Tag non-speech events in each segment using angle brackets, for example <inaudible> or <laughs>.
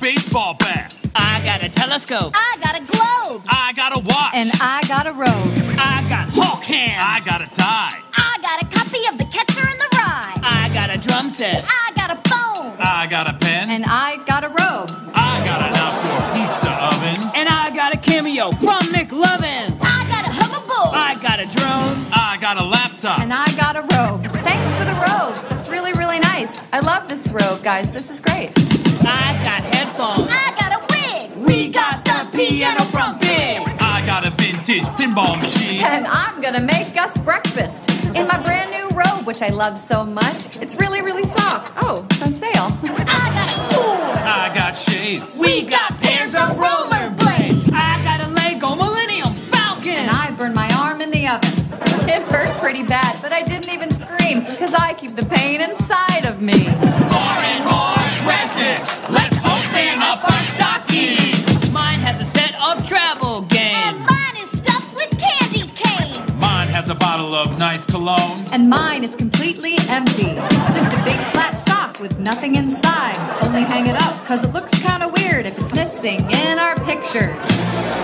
baseball bat. I got a telescope. I got a globe. I got a watch. And I got a robe. I got Hulk hands. I got a tie. I got a copy of The Catcher in the Rye. I got a drum set. I got a phone. I got a pen. And I got a robe. I got an outdoor pizza oven. And I got a cameo from this robe, guys. This is great. I got headphones. I got a wig. We got the piano from Big. I got a vintage pinball machine. And I'm gonna make us breakfast in my brand new robe, which I love so much. It's really, really soft. Oh, it's on sale. I got a sword. I got shades. We got pairs of rollerblades. I got a Lego Millennium Falcon. And I burned my arm in the oven. It hurt pretty bad, but I didn't even scream because I keep the pain inside of me. Bottle of nice cologne. And mine is completely empty. Just a big flat sock with nothing inside. Only hang it up because it looks kind of weird if it's missing in our pictures.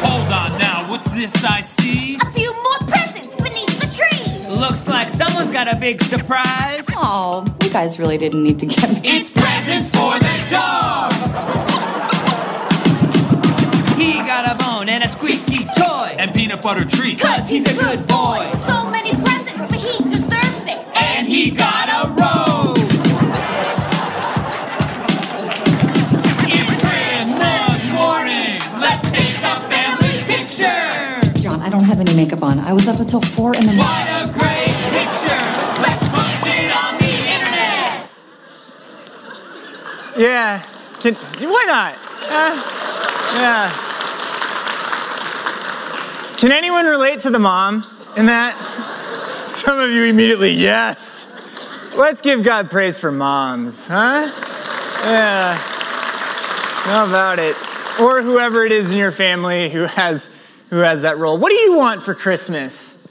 Hold on now, what's this I see? A few more presents beneath the tree. Looks like someone's got a big surprise. Oh, you guys really didn't need to get me. It's presents for the dog. He got a bone and a squeaky toy. And peanut butter treats. Cause he's a good boy. So many presents, but he deserves it. And he got a robe. It's Christmas morning. Let's take a family picture. John, I don't have any makeup on. I was up until four in the morning. What a great picture. Let's post it on the internet. Yeah. Can why not? Uh, yeah. Can anyone relate to the mom in that? Some of you immediately, yes. Let's give God praise for moms, huh? Yeah. How about it? Or whoever it is in your family who has who has that role. What do you want for Christmas?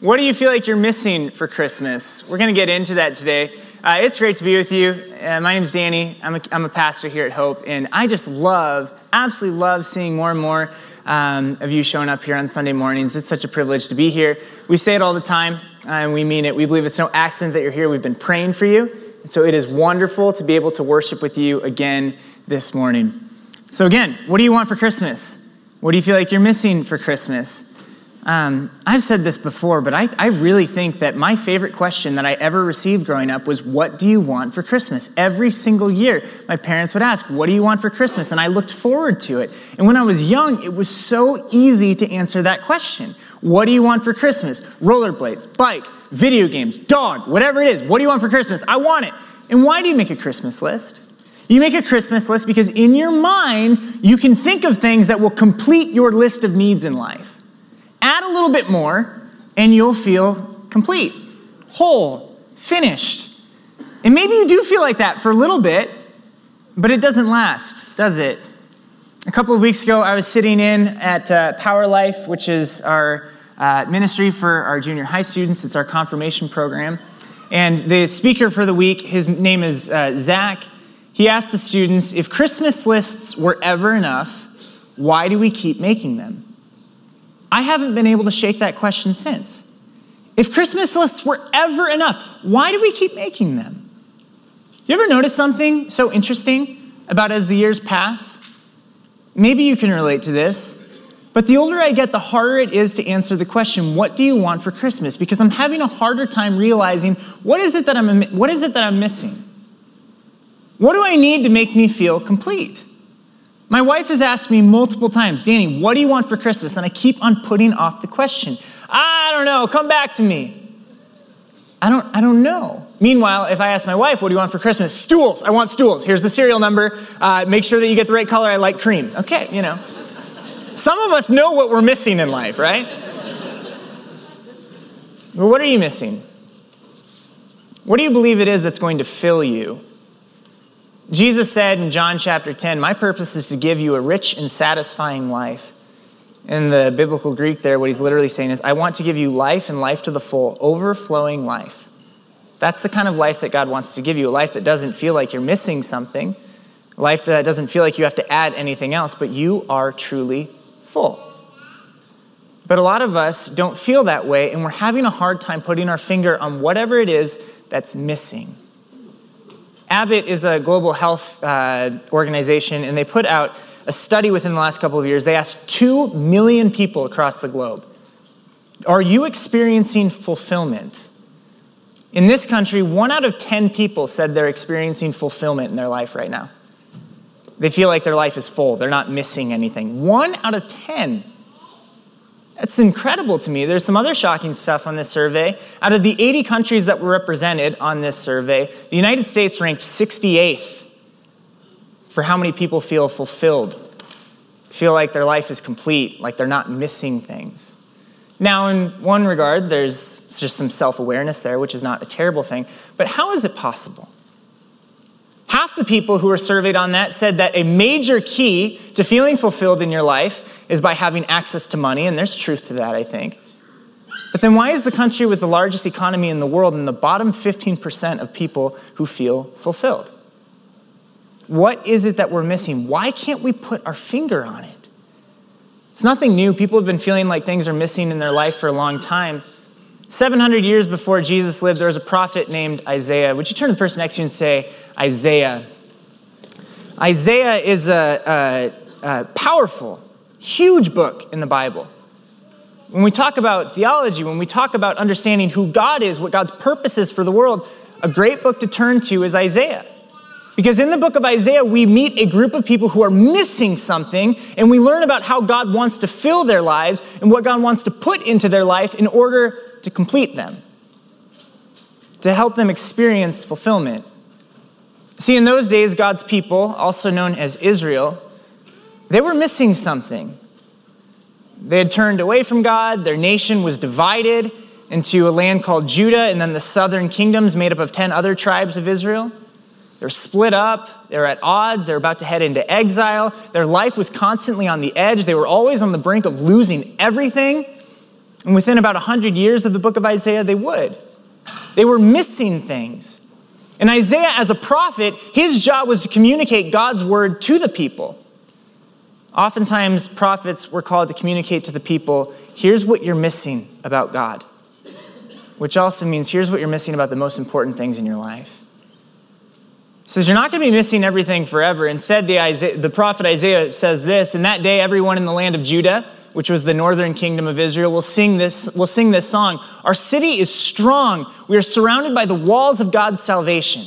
What do you feel like you're missing for Christmas? We're going to get into that today. Uh, it's great to be with you. Uh, my name's Danny. I'm a, I'm a pastor here at Hope, and I just love, absolutely love seeing more and more um, of you showing up here on Sunday mornings. It's such a privilege to be here. We say it all the time, and we mean it. We believe it's no accident that you're here. We've been praying for you, and so it is wonderful to be able to worship with you again this morning. So, again, what do you want for Christmas? What do you feel like you're missing for Christmas? Um, I've said this before, but I, I really think that my favorite question that I ever received growing up was, What do you want for Christmas? Every single year, my parents would ask, What do you want for Christmas? And I looked forward to it. And when I was young, it was so easy to answer that question What do you want for Christmas? Rollerblades, bike, video games, dog, whatever it is. What do you want for Christmas? I want it. And why do you make a Christmas list? You make a Christmas list because in your mind, you can think of things that will complete your list of needs in life. Add a little bit more, and you'll feel complete, whole, finished. And maybe you do feel like that for a little bit, but it doesn't last, does it? A couple of weeks ago, I was sitting in at uh, Power Life, which is our uh, ministry for our junior high students. It's our confirmation program. And the speaker for the week, his name is uh, Zach. He asked the students if Christmas lists were ever enough, why do we keep making them? I haven't been able to shake that question since. If Christmas lists were ever enough, why do we keep making them? You ever notice something so interesting about as the years pass? Maybe you can relate to this, but the older I get, the harder it is to answer the question, what do you want for Christmas? Because I'm having a harder time realizing what is it that I'm what is it that I'm missing? What do I need to make me feel complete? My wife has asked me multiple times, Danny, what do you want for Christmas? And I keep on putting off the question. I don't know, come back to me. I don't, I don't know. Meanwhile, if I ask my wife, what do you want for Christmas? Stools. I want stools. Here's the serial number. Uh, make sure that you get the right color. I like cream. Okay, you know. Some of us know what we're missing in life, right? What are you missing? What do you believe it is that's going to fill you? Jesus said in John chapter 10, My purpose is to give you a rich and satisfying life. In the biblical Greek, there, what he's literally saying is, I want to give you life and life to the full, overflowing life. That's the kind of life that God wants to give you a life that doesn't feel like you're missing something, a life that doesn't feel like you have to add anything else, but you are truly full. But a lot of us don't feel that way, and we're having a hard time putting our finger on whatever it is that's missing. Abbott is a global health uh, organization, and they put out a study within the last couple of years. They asked 2 million people across the globe Are you experiencing fulfillment? In this country, one out of 10 people said they're experiencing fulfillment in their life right now. They feel like their life is full, they're not missing anything. One out of 10. That's incredible to me. There's some other shocking stuff on this survey. Out of the 80 countries that were represented on this survey, the United States ranked 68th for how many people feel fulfilled, feel like their life is complete, like they're not missing things. Now, in one regard, there's just some self awareness there, which is not a terrible thing. But how is it possible? Half the people who were surveyed on that said that a major key to feeling fulfilled in your life is by having access to money, and there's truth to that, I think. But then why is the country with the largest economy in the world in the bottom 15% of people who feel fulfilled? What is it that we're missing? Why can't we put our finger on it? It's nothing new. People have been feeling like things are missing in their life for a long time. 700 years before Jesus lived, there was a prophet named Isaiah. Would you turn to the person next to you and say, Isaiah? Isaiah is a, a, a powerful, huge book in the Bible. When we talk about theology, when we talk about understanding who God is, what God's purpose is for the world, a great book to turn to is Isaiah. Because in the book of Isaiah, we meet a group of people who are missing something, and we learn about how God wants to fill their lives and what God wants to put into their life in order to complete them, to help them experience fulfillment. See, in those days, God's people, also known as Israel, they were missing something. They had turned away from God, their nation was divided into a land called Judah, and then the southern kingdoms made up of 10 other tribes of Israel. They're split up, they're at odds, they're about to head into exile. Their life was constantly on the edge, they were always on the brink of losing everything. And within about 100 years of the book of Isaiah, they would. They were missing things. And Isaiah, as a prophet, his job was to communicate God's word to the people. Oftentimes, prophets were called to communicate to the people here's what you're missing about God, which also means here's what you're missing about the most important things in your life says you're not going to be missing everything forever. Instead, the, Isaiah, the prophet Isaiah says this, in that day everyone in the land of Judah, which was the northern kingdom of Israel, will sing this, will sing this song. Our city is strong. We are surrounded by the walls of God's salvation.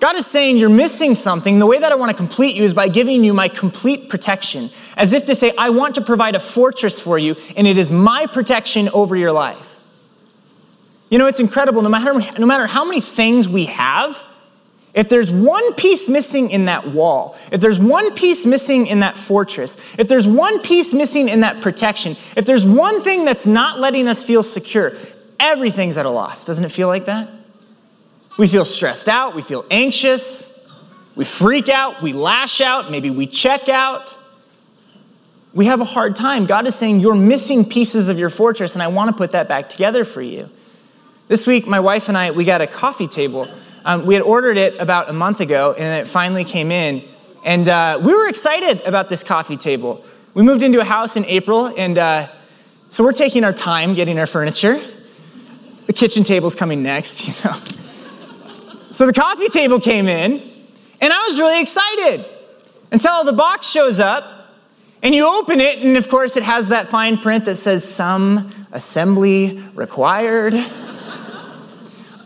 God is saying you're missing something. The way that I want to complete you is by giving you my complete protection, as if to say, I want to provide a fortress for you, and it is my protection over your life. You know, it's incredible. No matter, no matter how many things we have, if there's one piece missing in that wall, if there's one piece missing in that fortress, if there's one piece missing in that protection, if there's one thing that's not letting us feel secure, everything's at a loss. Doesn't it feel like that? We feel stressed out, we feel anxious, we freak out, we lash out, maybe we check out. We have a hard time. God is saying, You're missing pieces of your fortress, and I want to put that back together for you. This week, my wife and I, we got a coffee table um, we had ordered it about a month ago, and it finally came in. And uh, we were excited about this coffee table. We moved into a house in April, and uh, so we're taking our time getting our furniture. The kitchen table's coming next, <laughs> you know. So the coffee table came in, and I was really excited until the box shows up, and you open it, and of course, it has that fine print that says some assembly required.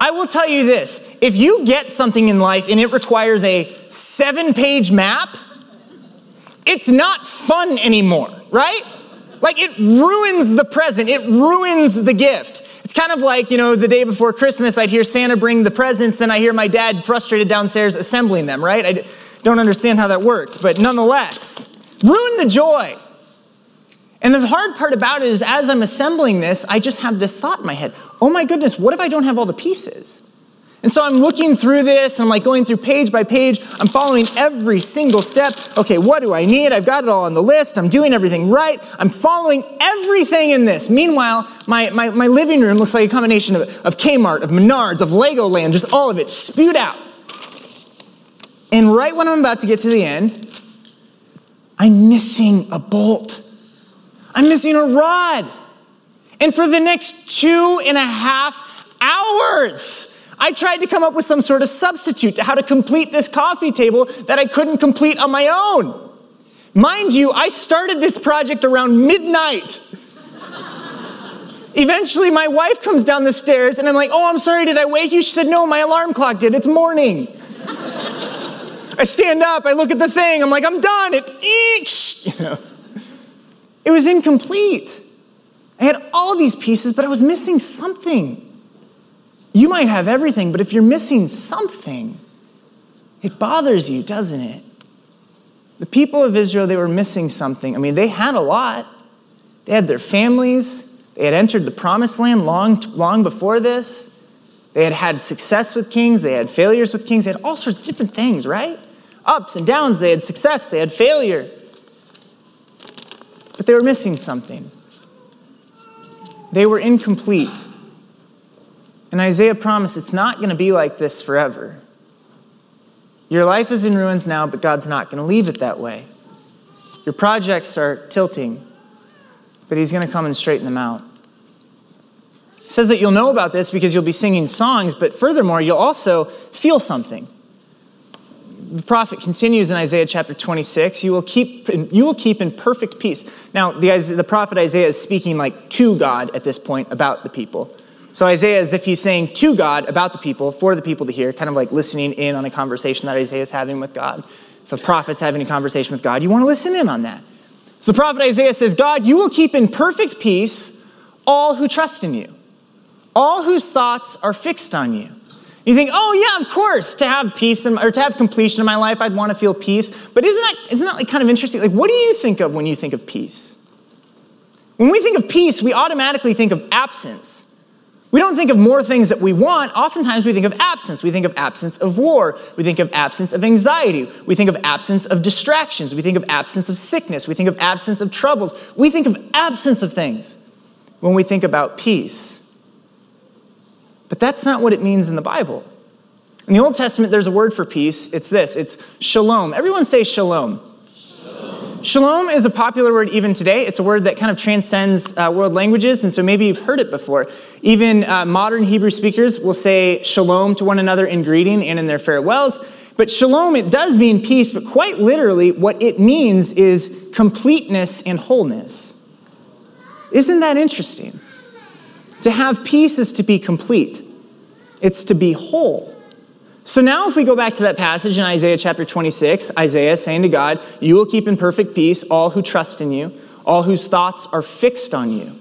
I will tell you this if you get something in life and it requires a seven page map, it's not fun anymore, right? Like it ruins the present, it ruins the gift. It's kind of like, you know, the day before Christmas, I'd hear Santa bring the presents, then I hear my dad frustrated downstairs assembling them, right? I don't understand how that worked, but nonetheless, ruin the joy. And the hard part about it is, as I'm assembling this, I just have this thought in my head oh my goodness, what if I don't have all the pieces? And so I'm looking through this and I'm like going through page by page. I'm following every single step. Okay, what do I need? I've got it all on the list. I'm doing everything right. I'm following everything in this. Meanwhile, my, my, my living room looks like a combination of, of Kmart, of Menards, of Legoland, just all of it spewed out. And right when I'm about to get to the end, I'm missing a bolt. I'm missing a rod. And for the next two and a half hours, I tried to come up with some sort of substitute to how to complete this coffee table that I couldn't complete on my own. Mind you, I started this project around midnight. Eventually, my wife comes down the stairs and I'm like, Oh, I'm sorry, did I wake you? She said, No, my alarm clock did. It's morning. I stand up, I look at the thing, I'm like, I'm done. It, eesh, you <laughs> know. It was incomplete. I had all these pieces, but I was missing something. You might have everything, but if you're missing something, it bothers you, doesn't it? The people of Israel, they were missing something. I mean, they had a lot. They had their families. They had entered the promised land long, long before this. They had had success with kings. They had failures with kings. They had all sorts of different things, right? Ups and downs. They had success. They had failure. But they were missing something. They were incomplete. And Isaiah promised it's not going to be like this forever. Your life is in ruins now, but God's not going to leave it that way. Your projects are tilting, but He's going to come and straighten them out. He says that you'll know about this because you'll be singing songs, but furthermore, you'll also feel something. The prophet continues in Isaiah chapter 26 you will keep, you will keep in perfect peace. Now, the, the prophet Isaiah is speaking like to God at this point about the people. So Isaiah, as if he's saying to God about the people, for the people to hear, kind of like listening in on a conversation that Isaiah is having with God. If a prophet's having a conversation with God, you want to listen in on that. So the prophet Isaiah says, God, you will keep in perfect peace all who trust in you, all whose thoughts are fixed on you. You think, oh yeah, of course, to have peace in, or to have completion in my life, I'd want to feel peace. But isn't that isn't that like kind of interesting? Like, what do you think of when you think of peace? When we think of peace, we automatically think of absence. We don't think of more things that we want. Oftentimes we think of absence. We think of absence of war. We think of absence of anxiety. We think of absence of distractions. We think of absence of sickness. We think of absence of troubles. We think of absence of things when we think about peace. But that's not what it means in the Bible. In the Old Testament, there's a word for peace. It's this it's shalom. Everyone say shalom. Shalom is a popular word even today. It's a word that kind of transcends uh, world languages, and so maybe you've heard it before. Even uh, modern Hebrew speakers will say shalom to one another in greeting and in their farewells. But shalom, it does mean peace, but quite literally, what it means is completeness and wholeness. Isn't that interesting? To have peace is to be complete, it's to be whole. So now, if we go back to that passage in Isaiah chapter 26, Isaiah saying to God, You will keep in perfect peace all who trust in you, all whose thoughts are fixed on you.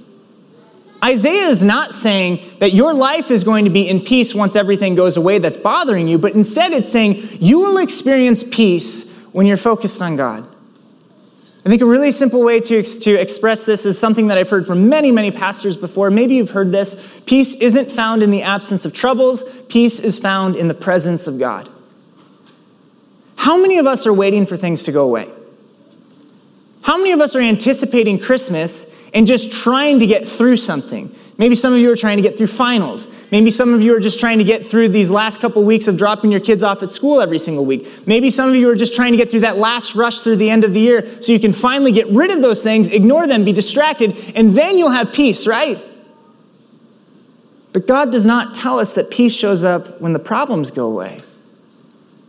Isaiah is not saying that your life is going to be in peace once everything goes away that's bothering you, but instead it's saying you will experience peace when you're focused on God. I think a really simple way to, to express this is something that I've heard from many, many pastors before. Maybe you've heard this. Peace isn't found in the absence of troubles, peace is found in the presence of God. How many of us are waiting for things to go away? How many of us are anticipating Christmas and just trying to get through something? Maybe some of you are trying to get through finals. Maybe some of you are just trying to get through these last couple weeks of dropping your kids off at school every single week. Maybe some of you are just trying to get through that last rush through the end of the year so you can finally get rid of those things, ignore them, be distracted, and then you'll have peace, right? But God does not tell us that peace shows up when the problems go away.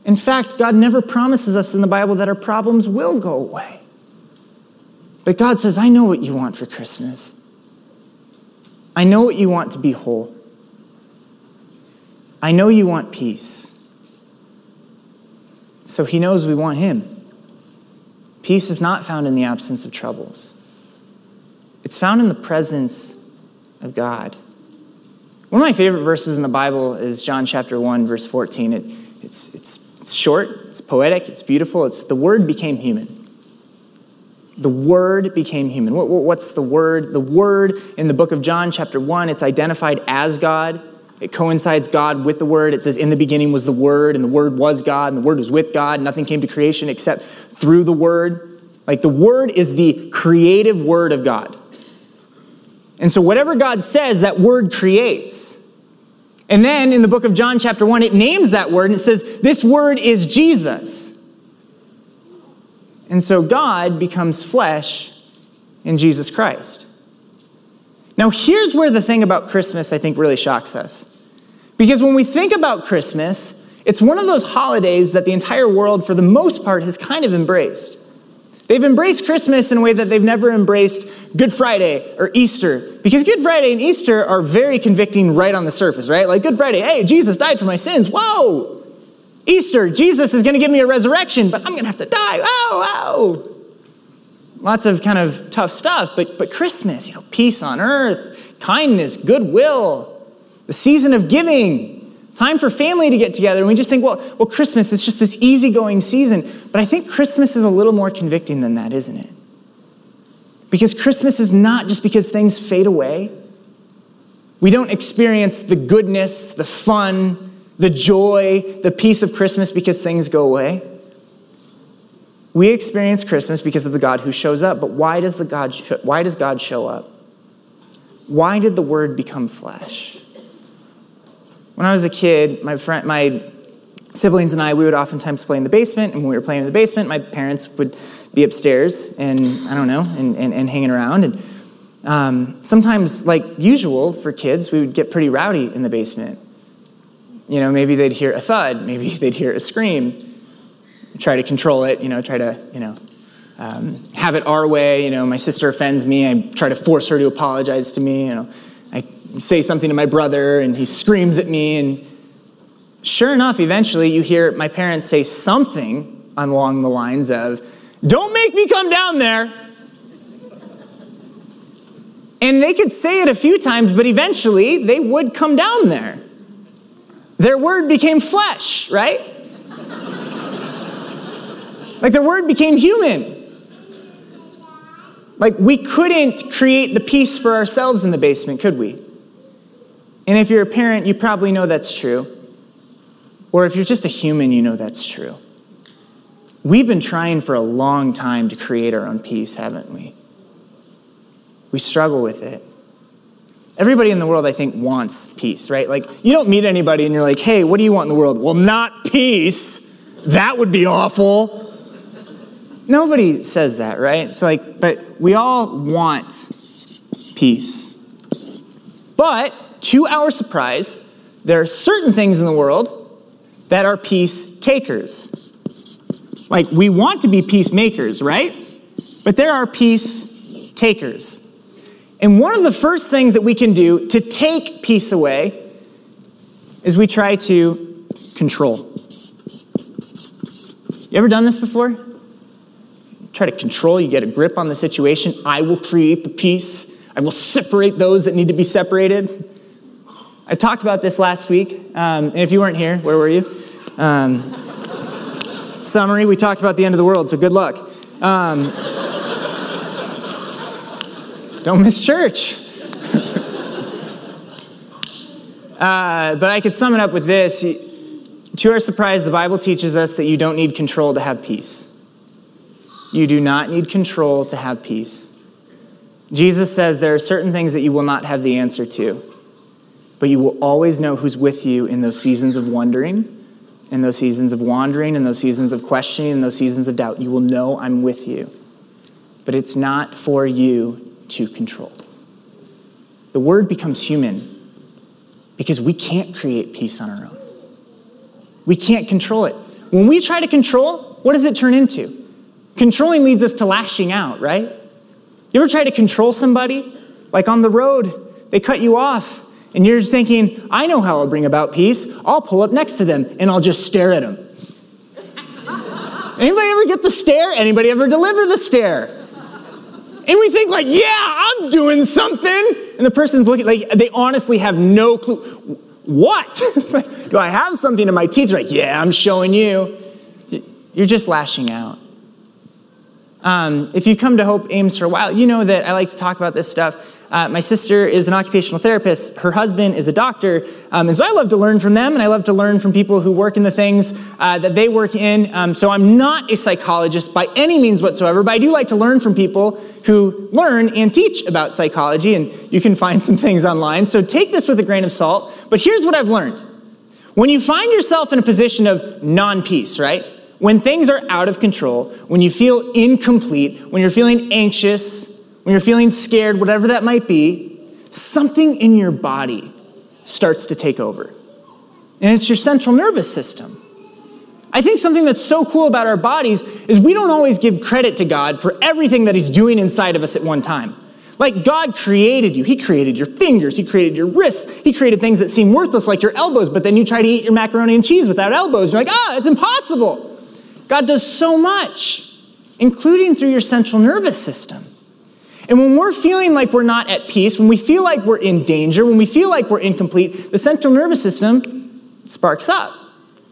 In fact, God never promises us in the Bible that our problems will go away. But God says, I know what you want for Christmas. I know what you want to be whole. I know you want peace. So he knows we want him. Peace is not found in the absence of troubles, it's found in the presence of God. One of my favorite verses in the Bible is John chapter 1, verse 14. It, it's, it's, it's short, it's poetic, it's beautiful. It's the Word became human. The Word became human. What's the Word? The Word in the book of John, chapter 1, it's identified as God. It coincides God with the Word. It says, In the beginning was the Word, and the Word was God, and the Word was with God. Nothing came to creation except through the Word. Like the Word is the creative Word of God. And so, whatever God says, that Word creates. And then in the book of John, chapter 1, it names that Word and it says, This Word is Jesus. And so, God becomes flesh in Jesus Christ. Now, here's where the thing about Christmas I think really shocks us. Because when we think about Christmas, it's one of those holidays that the entire world, for the most part, has kind of embraced. They've embraced Christmas in a way that they've never embraced Good Friday or Easter. Because Good Friday and Easter are very convicting right on the surface, right? Like Good Friday, hey, Jesus died for my sins. Whoa! Easter, Jesus is going to give me a resurrection, but I'm going to have to die. Wow, wow. Lots of kind of tough stuff, but, but Christmas, you know, peace on earth, kindness, goodwill, the season of giving, time for family to get together. And we just think, well, well, Christmas is just this easygoing season. But I think Christmas is a little more convicting than that, isn't it? Because Christmas is not just because things fade away. We don't experience the goodness, the fun, the joy, the peace of Christmas because things go away. We experience Christmas because of the God who shows up. But why does, the God, why does God show up? Why did the Word become flesh? When I was a kid, my, friend, my siblings and I, we would oftentimes play in the basement. And when we were playing in the basement, my parents would be upstairs and, I don't know, and, and, and hanging around. And um, sometimes, like usual for kids, we would get pretty rowdy in the basement. You know, maybe they'd hear a thud, maybe <laughs> they'd hear a scream. Try to control it, you know, try to, you know, um, have it our way. You know, my sister offends me, I try to force her to apologize to me. You know, I say something to my brother and he screams at me. And sure enough, eventually you hear my parents say something along the lines of, Don't make me come down there. And they could say it a few times, but eventually they would come down there. Their word became flesh, right? like their word became human. Like we couldn't create the peace for ourselves in the basement, could we? And if you're a parent, you probably know that's true. Or if you're just a human, you know that's true. We've been trying for a long time to create our own peace, haven't we? We struggle with it. Everybody in the world, I think, wants peace, right? Like, you don't meet anybody and you're like, hey, what do you want in the world? Well, not peace. That would be awful. Nobody says that, right? So, like, but we all want peace. But to our surprise, there are certain things in the world that are peace takers. Like, we want to be peacemakers, right? But there are peace takers. And one of the first things that we can do to take peace away is we try to control. You ever done this before? Try to control, you get a grip on the situation. I will create the peace. I will separate those that need to be separated. I talked about this last week, um, and if you weren't here, where were you? Um, summary, we talked about the end of the world, so good luck. Um, don't miss church. <laughs> uh, but I could sum it up with this. To our surprise, the Bible teaches us that you don't need control to have peace. You do not need control to have peace. Jesus says there are certain things that you will not have the answer to, but you will always know who's with you in those seasons of wondering, in those seasons of wandering, in those seasons of questioning, in those seasons of doubt. You will know I'm with you. But it's not for you to control. The word becomes human because we can't create peace on our own. We can't control it. When we try to control, what does it turn into? Controlling leads us to lashing out, right? You ever try to control somebody? Like on the road, they cut you off, and you're just thinking, I know how I'll bring about peace. I'll pull up next to them and I'll just stare at them. <laughs> Anybody ever get the stare? Anybody ever deliver the stare? And we think like, yeah, I'm doing something. And the person's looking like they honestly have no clue. What? <laughs> Do I have something in my teeth? They're like, yeah, I'm showing you. You're just lashing out. Um, if you come to Hope Ames for a while, you know that I like to talk about this stuff. Uh, my sister is an occupational therapist. Her husband is a doctor. Um, and so I love to learn from them, and I love to learn from people who work in the things uh, that they work in. Um, so I'm not a psychologist by any means whatsoever, but I do like to learn from people who learn and teach about psychology, and you can find some things online. So take this with a grain of salt. But here's what I've learned when you find yourself in a position of non peace, right? When things are out of control, when you feel incomplete, when you're feeling anxious, when you're feeling scared, whatever that might be, something in your body starts to take over. And it's your central nervous system. I think something that's so cool about our bodies is we don't always give credit to God for everything that He's doing inside of us at one time. Like God created you. He created your fingers. He created your wrists. He created things that seem worthless like your elbows, but then you try to eat your macaroni and cheese without elbows. You're like, ah, it's impossible. God does so much, including through your central nervous system. And when we're feeling like we're not at peace, when we feel like we're in danger, when we feel like we're incomplete, the central nervous system sparks up.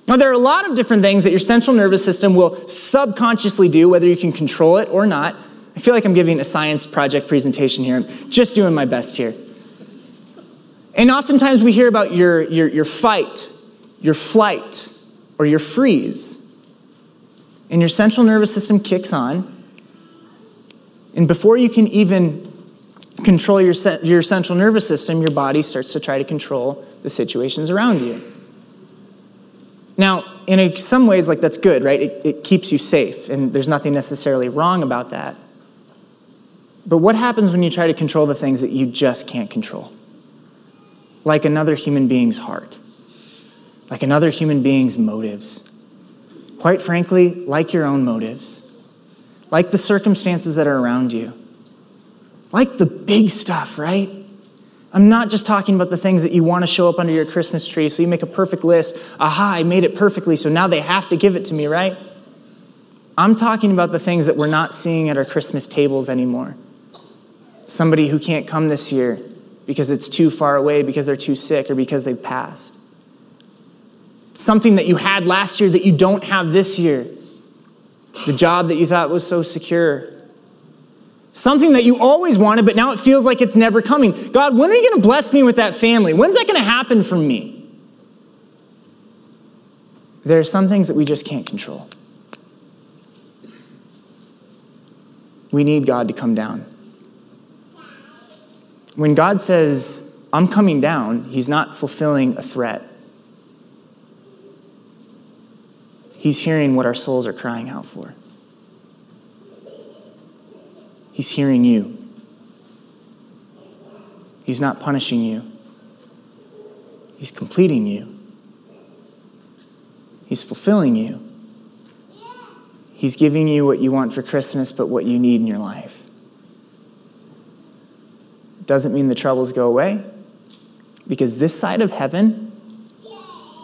Now, there are a lot of different things that your central nervous system will subconsciously do, whether you can control it or not. I feel like I'm giving a science project presentation here. I'm just doing my best here. And oftentimes we hear about your, your, your fight, your flight, or your freeze. And your central nervous system kicks on. And before you can even control your, your central nervous system, your body starts to try to control the situations around you. Now, in some ways, like that's good, right? It, it keeps you safe, and there's nothing necessarily wrong about that. But what happens when you try to control the things that you just can't control? Like another human being's heart, like another human being's motives. Quite frankly, like your own motives like the circumstances that are around you, like the big stuff, right? I'm not just talking about the things that you want to show up under your Christmas tree, so you make a perfect list. Aha, I made it perfectly, so now they have to give it to me, right? I'm talking about the things that we're not seeing at our Christmas tables anymore. Somebody who can't come this year because it's too far away, because they're too sick, or because they've passed. Something that you had last year that you don't have this year the job that you thought was so secure, something that you always wanted, but now it feels like it's never coming. God, when are you going to bless me with that family? When's that going to happen for me? There are some things that we just can't control. We need God to come down. When God says, I'm coming down, He's not fulfilling a threat. He's hearing what our souls are crying out for. He's hearing you. He's not punishing you. He's completing you. He's fulfilling you. He's giving you what you want for Christmas, but what you need in your life. Doesn't mean the troubles go away, because this side of heaven,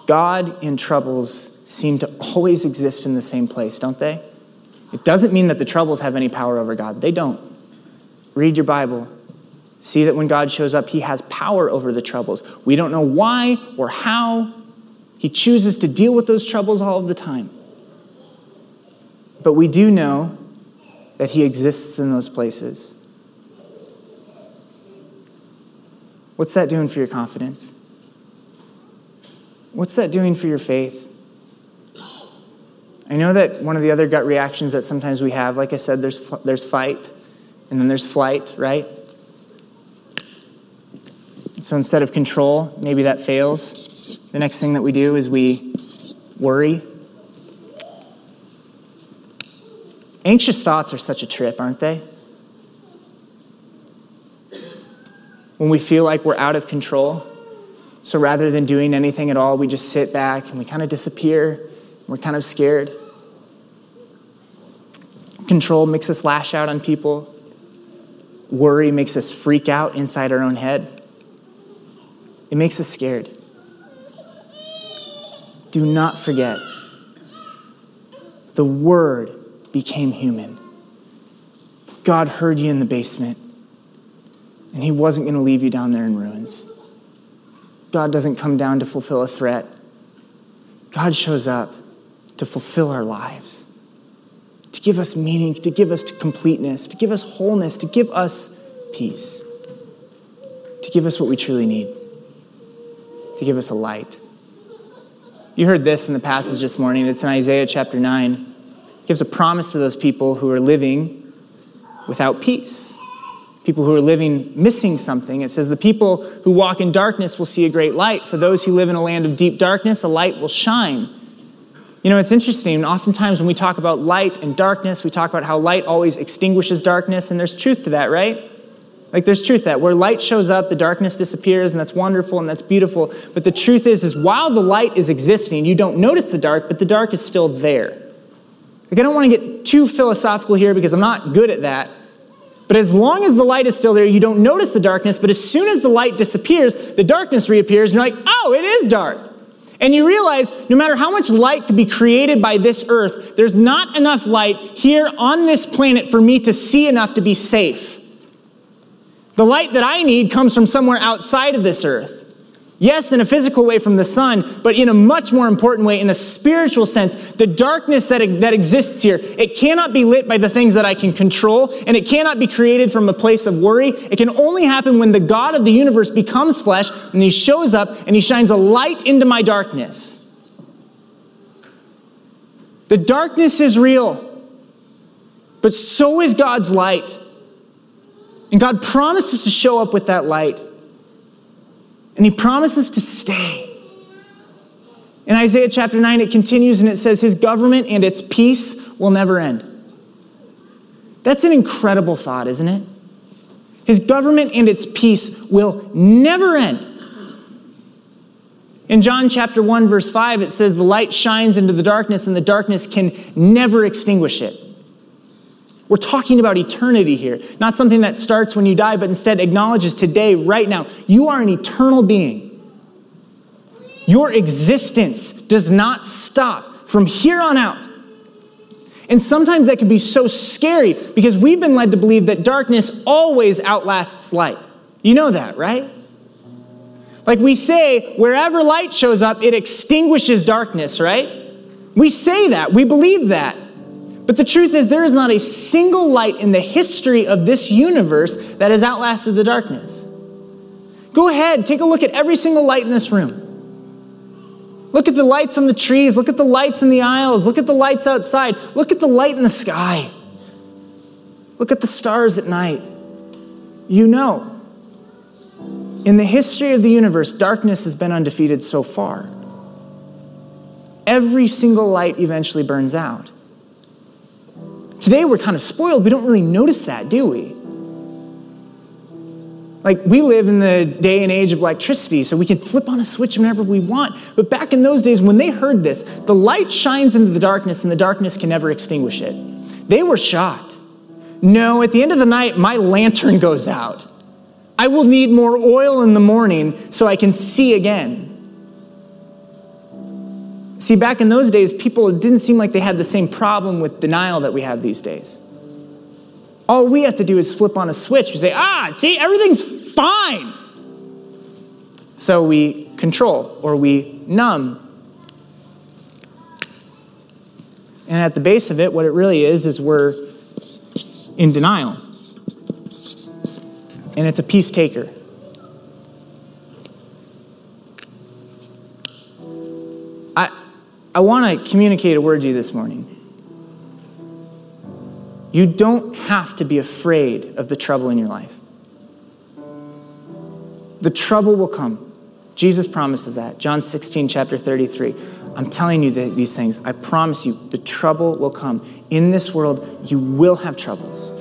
God in troubles seem to always exist in the same place, don't they? It doesn't mean that the troubles have any power over God. They don't. Read your Bible. See that when God shows up, he has power over the troubles. We don't know why or how. He chooses to deal with those troubles all of the time. But we do know that he exists in those places. What's that doing for your confidence? What's that doing for your faith? I know that one of the other gut reactions that sometimes we have, like I said, there's, there's fight and then there's flight, right? So instead of control, maybe that fails. The next thing that we do is we worry. Anxious thoughts are such a trip, aren't they? When we feel like we're out of control, so rather than doing anything at all, we just sit back and we kind of disappear we're kind of scared. Control makes us lash out on people. Worry makes us freak out inside our own head. It makes us scared. Do not forget the Word became human. God heard you in the basement, and He wasn't going to leave you down there in ruins. God doesn't come down to fulfill a threat. God shows up to fulfill our lives, to give us meaning, to give us completeness, to give us wholeness, to give us peace. to give us what we truly need, to give us a light. You heard this in the passage this morning. It's in Isaiah chapter 9. It gives a promise to those people who are living without peace, people who are living missing something. It says, The people who walk in darkness will see a great light. For those who live in a land of deep darkness, a light will shine. You know, it's interesting. Oftentimes, when we talk about light and darkness, we talk about how light always extinguishes darkness, and there's truth to that, right? Like there's truth that where light shows up, the darkness disappears, and that's wonderful and that's beautiful. But the truth is, is while the light is existing, you don't notice the dark, but the dark is still there. Like I don't want to get too philosophical here because I'm not good at that. But as long as the light is still there, you don't notice the darkness. But as soon as the light disappears, the darkness reappears, and you're like, oh, it is dark. And you realize no matter how much light could be created by this earth, there's not enough light here on this planet for me to see enough to be safe. The light that I need comes from somewhere outside of this earth. Yes, in a physical way from the sun, but in a much more important way, in a spiritual sense, the darkness that, that exists here, it cannot be lit by the things that I can control, and it cannot be created from a place of worry. It can only happen when the God of the universe becomes flesh, and he shows up and he shines a light into my darkness. The darkness is real, but so is God's light. And God promises to show up with that light. And He promises to stay. In Isaiah chapter 9, it continues and it says, His government and its peace will never end. That's an incredible thought, isn't it? His government and its peace will never end. In John chapter 1, verse 5, it says, The light shines into the darkness, and the darkness can never extinguish it. We're talking about eternity here, not something that starts when you die, but instead acknowledges today, right now. You are an eternal being. Your existence does not stop from here on out. And sometimes that can be so scary because we've been led to believe that darkness always outlasts light. You know that, right? Like we say, wherever light shows up, it extinguishes darkness, right? We say that, we believe that. But the truth is, there is not a single light in the history of this universe that has outlasted the darkness. Go ahead, take a look at every single light in this room. Look at the lights on the trees, look at the lights in the aisles, look at the lights outside, look at the light in the sky. Look at the stars at night. You know, in the history of the universe, darkness has been undefeated so far. Every single light eventually burns out. Today we're kind of spoiled. We don't really notice that, do we? Like, we live in the day and age of electricity, so we can flip on a switch whenever we want. But back in those days, when they heard this, the light shines into the darkness and the darkness can never extinguish it. They were shocked. No, at the end of the night, my lantern goes out. I will need more oil in the morning so I can see again. See, back in those days, people, didn't seem like they had the same problem with denial that we have these days. All we have to do is flip on a switch. We say, ah, see, everything's fine. So we control or we numb. And at the base of it, what it really is, is we're in denial. And it's a peace taker. I want to communicate a word to you this morning. You don't have to be afraid of the trouble in your life. The trouble will come. Jesus promises that. John 16, chapter 33. I'm telling you these things. I promise you, the trouble will come. In this world, you will have troubles.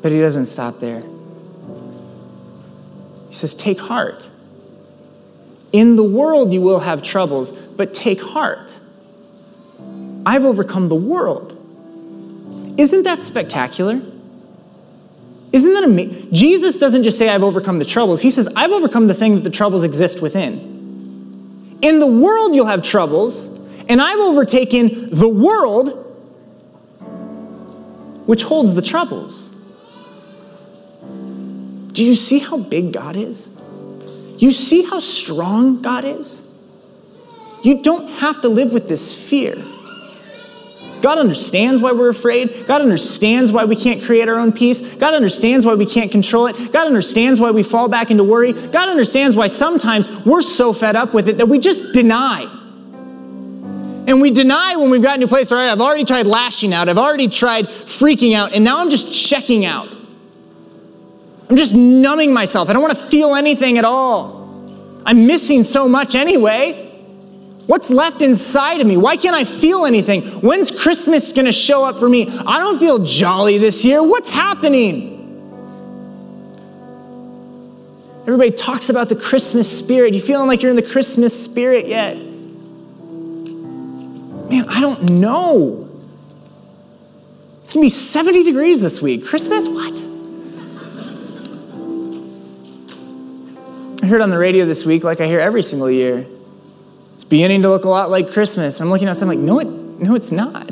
But he doesn't stop there. He says, Take heart. In the world you will have troubles, but take heart. I've overcome the world. Isn't that spectacular? Isn't that amazing? Jesus doesn't just say, I've overcome the troubles. He says, I've overcome the thing that the troubles exist within. In the world you'll have troubles, and I've overtaken the world, which holds the troubles. Do you see how big God is? You see how strong God is? You don't have to live with this fear. God understands why we're afraid. God understands why we can't create our own peace. God understands why we can't control it. God understands why we fall back into worry. God understands why sometimes we're so fed up with it that we just deny. And we deny when we've gotten to a place where I've already tried lashing out, I've already tried freaking out, and now I'm just checking out. I'm just numbing myself. I don't want to feel anything at all. I'm missing so much anyway. What's left inside of me? Why can't I feel anything? When's Christmas going to show up for me? I don't feel jolly this year. What's happening? Everybody talks about the Christmas spirit. You feeling like you're in the Christmas spirit yet? Man, I don't know. It's going to be 70 degrees this week. Christmas? What? Heard on the radio this week, like I hear every single year, it's beginning to look a lot like Christmas. I'm looking outside, I'm like, no, it, no, it's not.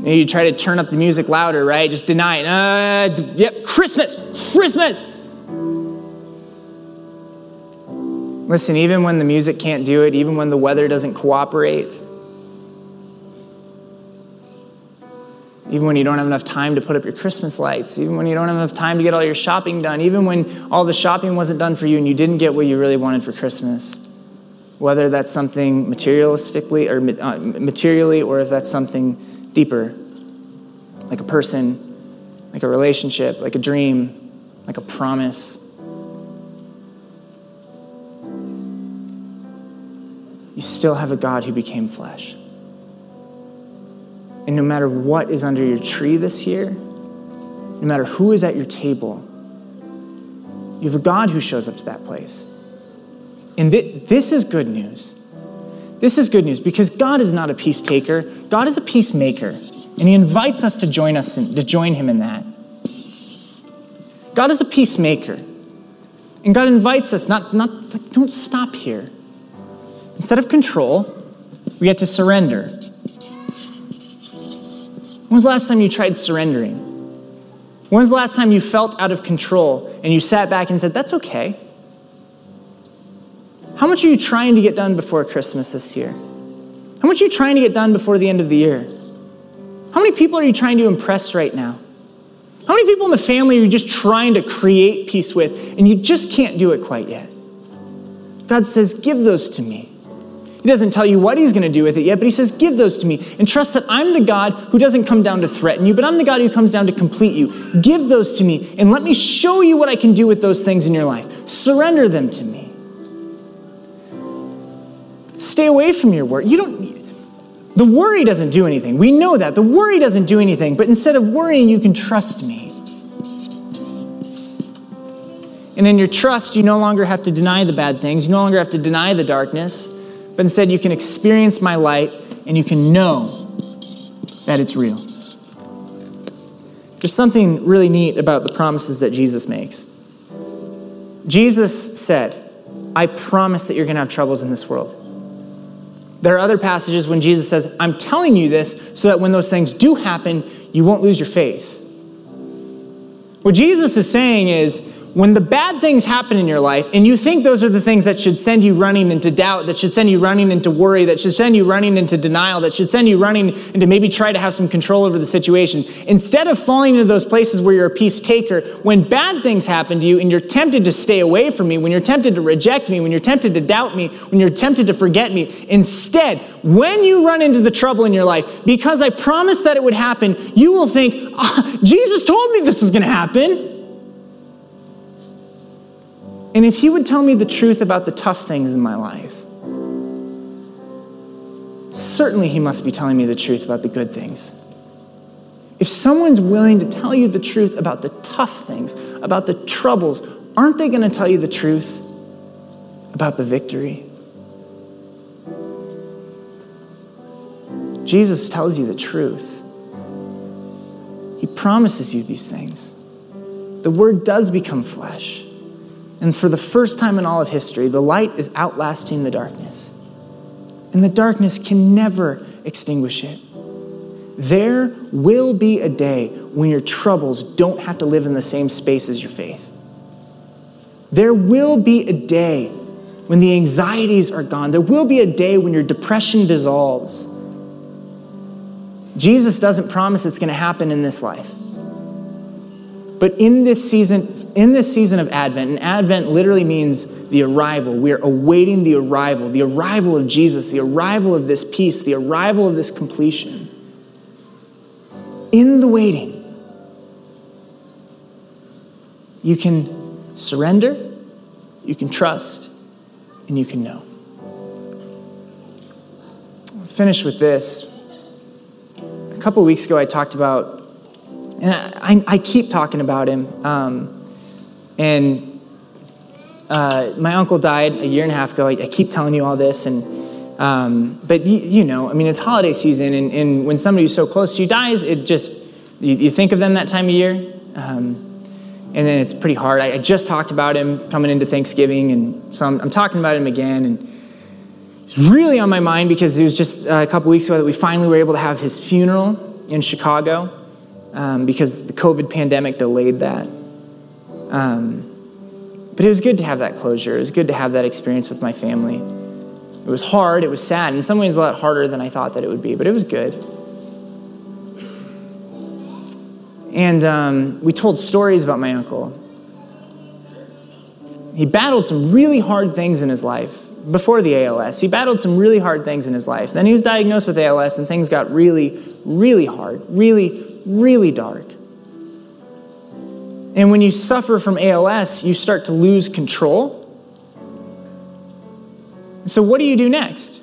Maybe you try to turn up the music louder, right? Just deny it. Uh, yep, Christmas, Christmas. Listen, even when the music can't do it, even when the weather doesn't cooperate, even when you don't have enough time to put up your Christmas lights, even when you don't have enough time to get all your shopping done, even when all the shopping wasn't done for you and you didn't get what you really wanted for Christmas, whether that's something materialistically or uh, materially or if that's something deeper, like a person, like a relationship, like a dream, like a promise. You still have a God who became flesh. And no matter what is under your tree this year, no matter who is at your table, you have a God who shows up to that place. And th- this is good news. This is good news because God is not a peace taker, God is a peacemaker. And he invites us to join us in, to join him in that. God is a peacemaker. And God invites us not, not don't stop here. Instead of control, we get to surrender. When was the last time you tried surrendering? When was the last time you felt out of control and you sat back and said, That's okay? How much are you trying to get done before Christmas this year? How much are you trying to get done before the end of the year? How many people are you trying to impress right now? How many people in the family are you just trying to create peace with and you just can't do it quite yet? God says, Give those to me. He doesn't tell you what he's going to do with it yet, but he says, Give those to me and trust that I'm the God who doesn't come down to threaten you, but I'm the God who comes down to complete you. Give those to me and let me show you what I can do with those things in your life. Surrender them to me. Stay away from your worry. You don't, the worry doesn't do anything. We know that. The worry doesn't do anything, but instead of worrying, you can trust me. And in your trust, you no longer have to deny the bad things, you no longer have to deny the darkness but instead you can experience my light and you can know that it's real. There's something really neat about the promises that Jesus makes. Jesus said, I promise that you're going to have troubles in this world. There are other passages when Jesus says, I'm telling you this so that when those things do happen, you won't lose your faith. What Jesus is saying is, when the bad things happen in your life and you think those are the things that should send you running into doubt, that should send you running into worry, that should send you running into denial, that should send you running into maybe try to have some control over the situation, instead of falling into those places where you're a peace taker, when bad things happen to you and you're tempted to stay away from me, when you're tempted to reject me, when you're tempted to doubt me, when you're tempted to forget me, instead, when you run into the trouble in your life, because I promised that it would happen, you will think, oh, Jesus told me this was going to happen. And if he would tell me the truth about the tough things in my life, certainly he must be telling me the truth about the good things. If someone's willing to tell you the truth about the tough things, about the troubles, aren't they going to tell you the truth about the victory? Jesus tells you the truth. He promises you these things. The word does become flesh. And for the first time in all of history, the light is outlasting the darkness. And the darkness can never extinguish it. There will be a day when your troubles don't have to live in the same space as your faith. There will be a day when the anxieties are gone. There will be a day when your depression dissolves. Jesus doesn't promise it's going to happen in this life. But in this season, in this season of Advent, and Advent literally means the arrival. We are awaiting the arrival, the arrival of Jesus, the arrival of this peace, the arrival of this completion. In the waiting, you can surrender, you can trust, and you can know. I'll finish with this. A couple weeks ago, I talked about, and I, I keep talking about him. Um, and uh, my uncle died a year and a half ago. I, I keep telling you all this, and um, but you, you, know, I mean, it's holiday season, and, and, when somebody who's so close to you dies, it just you, you think of them that time of year. Um, and then it's pretty hard. I, I, just talked about him coming into Thanksgiving, and so I'm, I'm, talking about him again. And it's really on my mind because it was just a couple weeks ago that we finally were able to have his funeral in Chicago um, because the COVID pandemic delayed that. Um, but it was good to have that closure. It was good to have that experience with my family. It was hard, it was sad, in some ways a lot harder than I thought that it would be, but it was good. And um, we told stories about my uncle. He battled some really hard things in his life before the ALS. He battled some really hard things in his life. Then he was diagnosed with ALS, and things got really, really hard, really, really dark. And when you suffer from ALS, you start to lose control. So, what do you do next?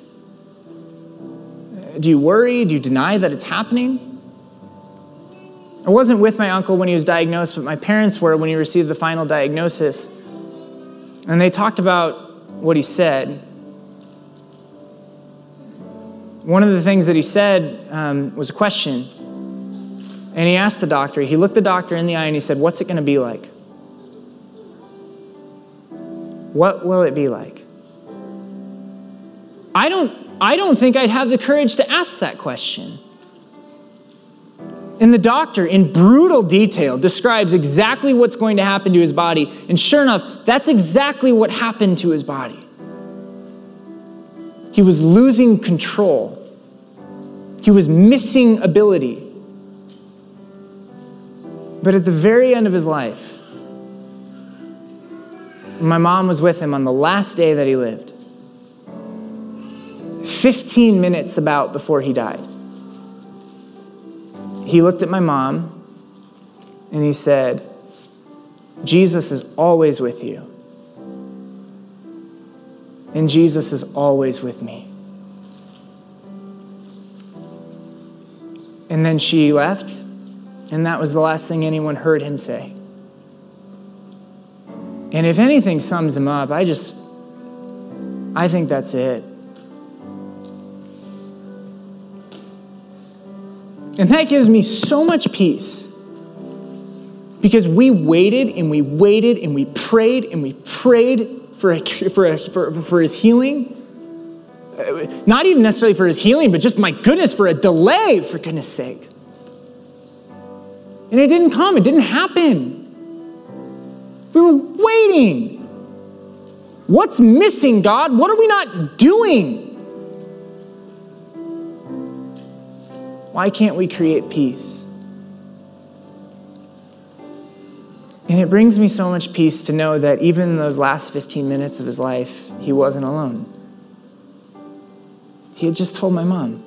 Do you worry? Do you deny that it's happening? I wasn't with my uncle when he was diagnosed, but my parents were when he received the final diagnosis. And they talked about what he said. One of the things that he said um, was a question. And he asked the doctor, he looked the doctor in the eye and he said, What's it going to be like? What will it be like? I don't, I don't think I'd have the courage to ask that question. And the doctor, in brutal detail, describes exactly what's going to happen to his body. And sure enough, that's exactly what happened to his body. He was losing control, he was missing ability. But at the very end of his life, my mom was with him on the last day that he lived. 15 minutes about before he died he looked at my mom and he said, Jesus is always with you. And Jesus is always with me. And then she left, and that was the last thing anyone heard him say. And if anything sums him up, I just, I think that's it. And that gives me so much peace because we waited and we waited and we prayed and we prayed for, a, for, a, for, for his healing. Uh, not even necessarily for his healing, but just my goodness, for a delay, for goodness sake. And it didn't come, it didn't happen. We were waiting. What's missing, God? What are we not doing? Why can't we create peace? And it brings me so much peace to know that even in those last 15 minutes of his life, he wasn't alone. He had just told my mom,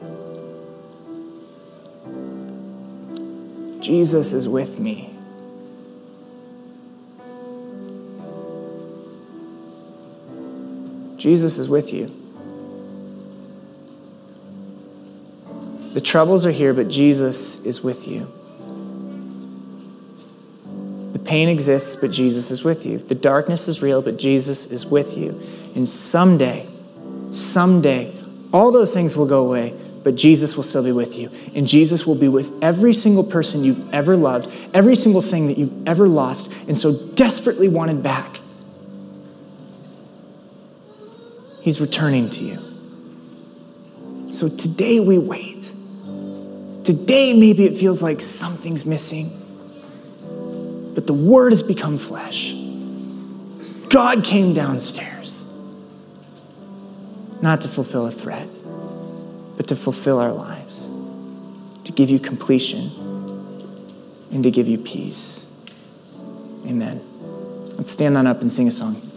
Jesus is with me. Jesus is with you. The troubles are here, but Jesus is with you. The pain exists, but Jesus is with you. The darkness is real, but Jesus is with you. And someday, someday, all those things will go away, but Jesus will still be with you. And Jesus will be with every single person you've ever loved, every single thing that you've ever lost and so desperately wanted back. He's returning to you. So today we wait. Today, maybe it feels like something's missing, but the Word has become flesh. God came downstairs. not to fulfill a threat, but to fulfill our lives, to give you completion, and to give you peace. Amen. Let's stand on up and sing a song.